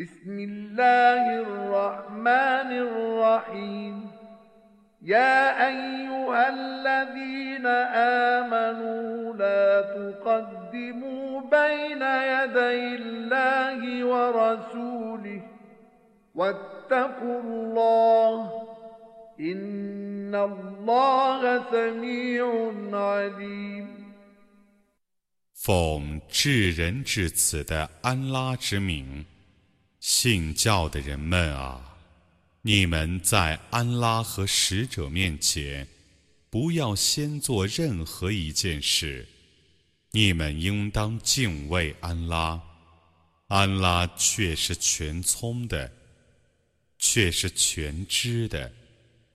بسم الله الرحمن الرحيم يا أيها الذين آمنوا لا تقدموا بين يدي الله ورسوله واتقوا الله إن الله سميع عليم 奉至仁至此的安拉之名， 信教的人们啊，你们在安拉和使者面前，不要先做任何一件事。你们应当敬畏安拉，安拉却是全聪的，却是全知的。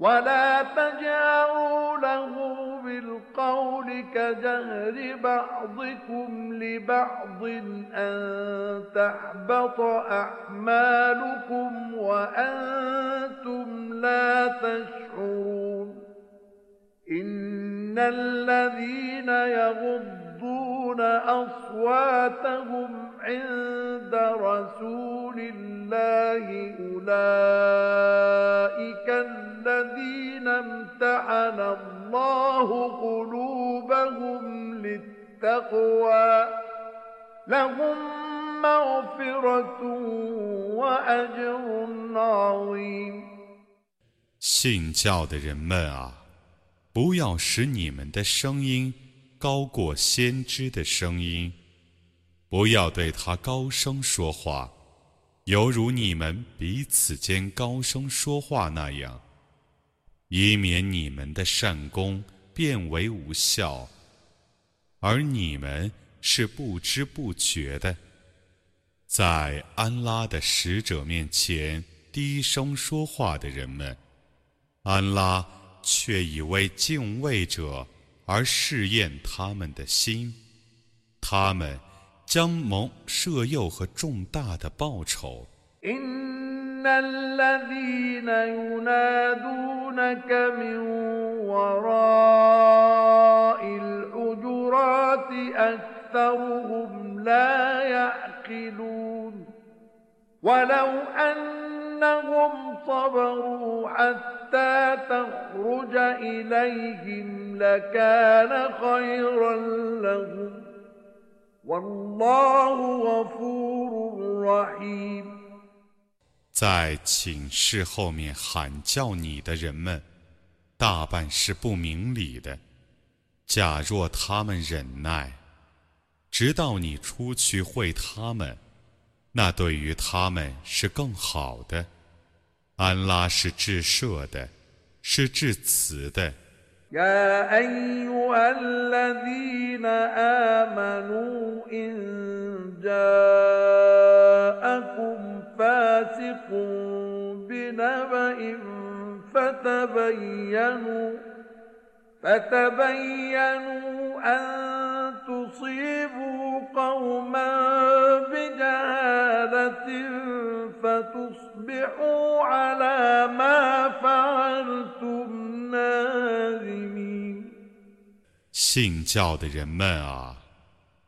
ولا تجهروا له بالقول كجهر بعضكم لبعض أن تحبط أعمالكم وأنتم لا تشعرون إن الذين يغضون أصواتهم عند رسول الله أولئك الذين امتحن الله قلوبهم للتقوى لهم مغفرة وأجر عظيم 信教的人们啊，不要使你们的声音高过先知的声音， 不要对他高声说话，犹如你们彼此间高声说话那样，以免你们的善功变为无效，而你们是不知不觉的，在安拉的使者面前低声说话的人们。安拉却以为敬畏者而试验他们的心，他们将蒙赦宥和重大的报酬。 在寝室后面喊叫你的人们，大半是不明理的。假若他们忍耐，直到你出去会他们，那对于他们是更好的。安拉是至赦的，是至慈的。يا أيها الذين آمنوا إن جاءكم فاسق بنبأ فتبينوا فتبينوا أن تصيبوا قوما بجهالة فتصبحوا على ما فعلتم نادمين 信教的人们啊，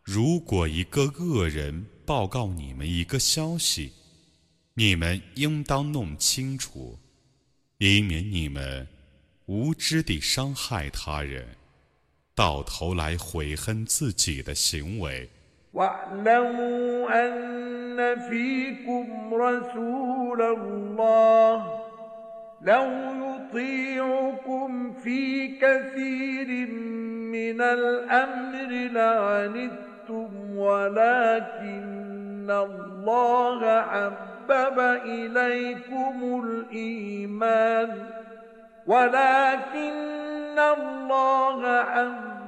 如果一个恶人报告你们一个消息，你们应当弄清楚，以免你们。无知地伤害他人，到头来悔恨自己的行为。من الأمر لعنتم ولكن الله حبب إليكم الإيمان ولكن الله حبب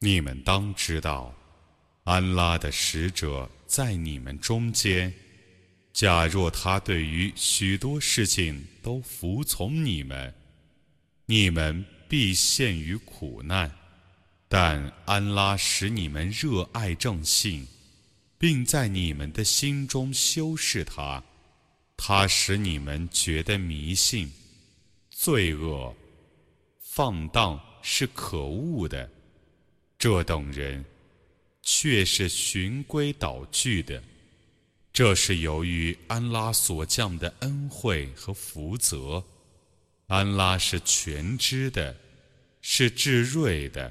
你们当知道，安拉的使者在你们中间。假若他对于许多事情都服从你们，你们必陷于苦难。但安拉使你们热爱正信，并在你们的心中修饰它。他使你们觉得迷信、罪恶、放荡是可恶的。这等人却是循规蹈矩的，这是由于安拉所降的恩惠和福泽。安拉是全知的，是至睿的。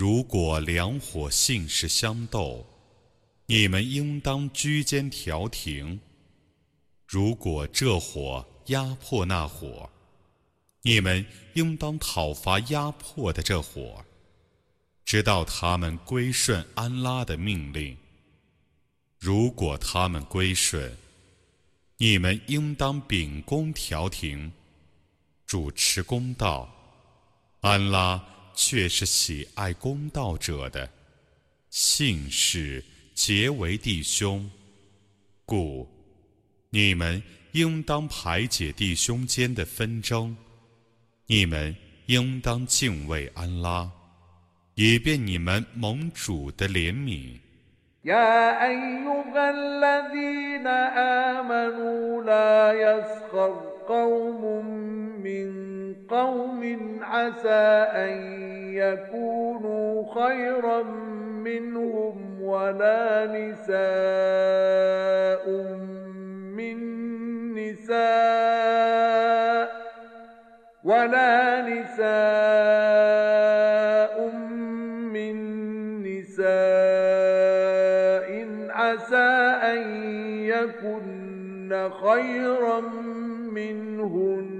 如果两伙姓氏相斗，你们应当居间调停。如果这伙压迫那伙，你们应当讨伐压迫的这伙，直到他们归顺安拉的命令。如果他们归顺，你们应当秉公调停，主持公道。安拉却是喜爱公道者的，姓氏结为弟兄，故你们应当排解弟兄间的纷争。你们应当敬畏安拉，以便你们蒙主的怜悯。يا أيها الذين آمنوا لا يسخر قوم من قوم عسى أن يكونوا خيرا منهم ولا نساء من نساء ولا نساء من نساء عسى أن يكن خيرا منهن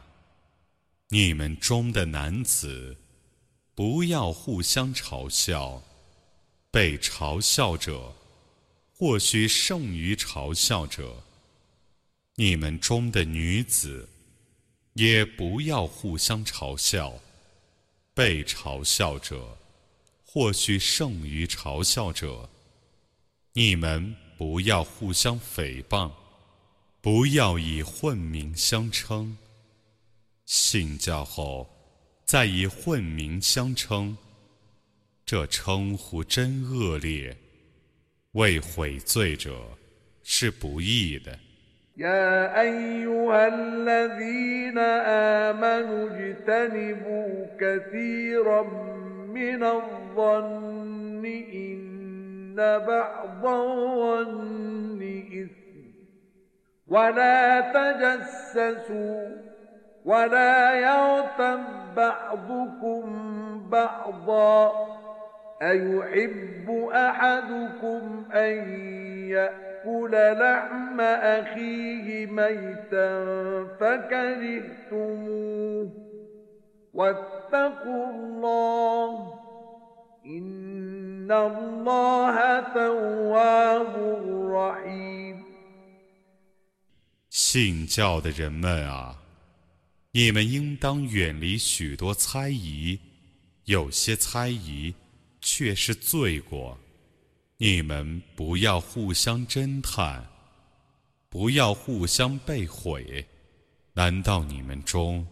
你们中的男子，不要互相嘲笑。被嘲笑者，或许胜于嘲笑者。你们中的女子，也不要互相嘲笑；被嘲笑者，或许胜于嘲笑者。你们不要互相诽谤，不要以混名相称。信教后，再以混名相称，这称呼真恶劣，为悔罪者是不义的。يا أيها الذين آمنوا اجتنبوا كثيرا من الظن إن بعض الظن إثم ولا تجسسوا ولا يغتب بعضكم بعضا أيحب أحدكم أن يأكل لحم أخيه ميتا فكرهتموه واتقوا الله إن الله تواب رحيم 信教的人们啊， 你们应当远离许多猜疑，有些猜疑却是罪过。你们不要互相侦探，不要互相被毁。难道你们中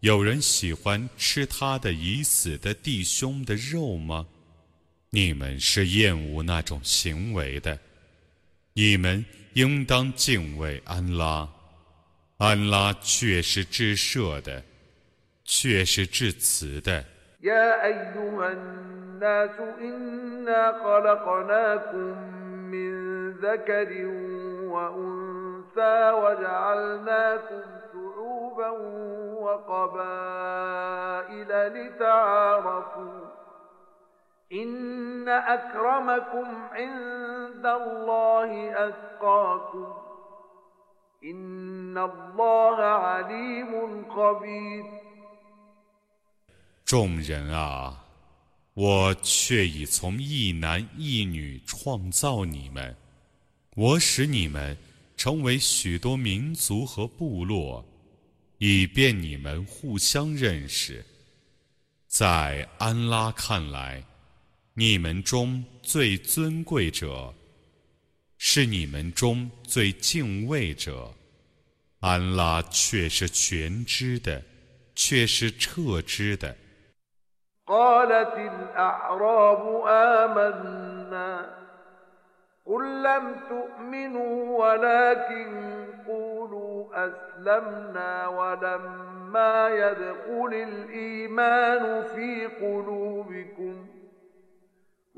有人喜欢吃他的已死的弟兄的肉吗？你们是厌恶那种行为的。你们。应当敬畏安拉，安拉却是至赦的，却是至慈的。يا أيها الناس إنا خلقناكم من ذكر وأنثى وجعلناكم شعوبا وقبائل لتعارفوا إن أكرمكم عند الله أتقاكم 众人啊，我却已从一男一女创造你们，我使你们成为许多民族和部落，以便你们互相认识。在安拉看来。你们中最尊贵者，是你们中最敬畏者。安拉却是全知的，却是彻知的。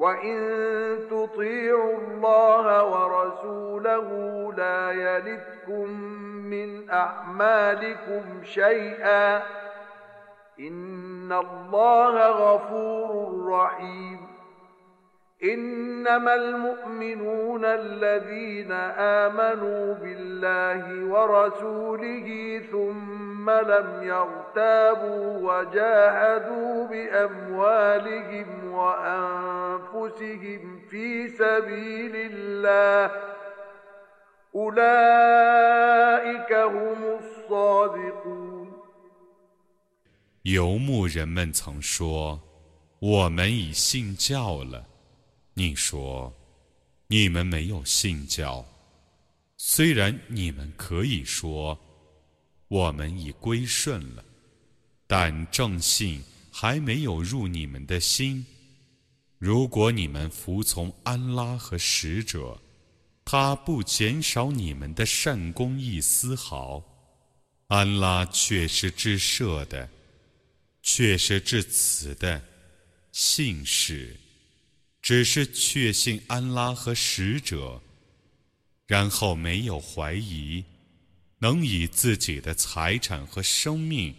وإن تطيعوا الله ورسوله لا يلدكم من أعمالكم شيئا إن الله غفور رحيم إنما المؤمنون الذين آمنوا بالله ورسوله ثم لم يرتابوا وجاهدوا بأموالهم وأنفسهم في سبيل الله أولئك هم الصادقون 游牧人们曾说。我们已信教了， 你说，你们没有信教。虽然你们可以说，我们已归顺了，但正信还没有入你们的心。如果你们服从安拉和使者，他不减少你们的善功一丝毫。安拉却是至赦的，却是至慈的。信使，只是确信安拉和使者，然后没有怀疑，能以自己的财产和生命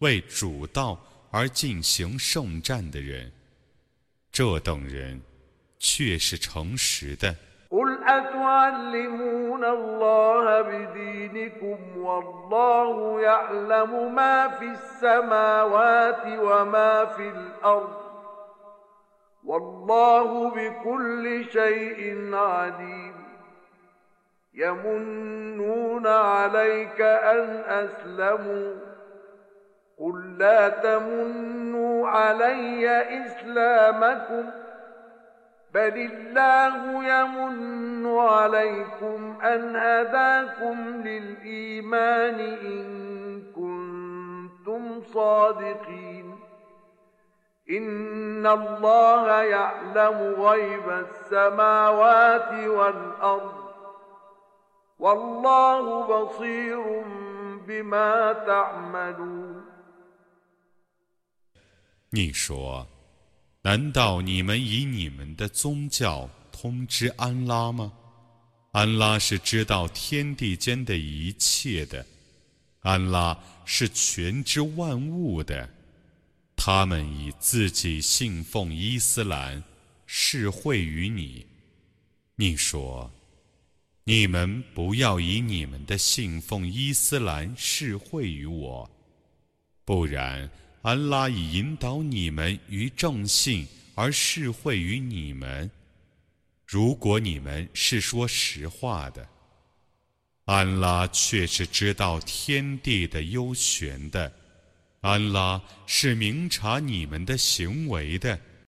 为主道而进行圣战的人，这等人却是诚实的。والله بكل شيء عليم. يمنون عليك أن أسلموا. قل لا تمنوا علي إسلامكم. بل الله يمن عليكم أن هداكم للإيمان إن كنتم صادقين. 你说：“难道你们以你们的宗教通知安拉吗？安拉是知道天地间的一切的，安拉是全知万物的。”他们以自己信奉伊斯兰示惠于你。你说：“你们不要以你们的信奉伊斯兰示惠于我，不然安拉已引导你们于正信而示惠于你们。如果你们是说实话的，安拉却是知道天地的幽玄的。”安拉是明察你们的行为的。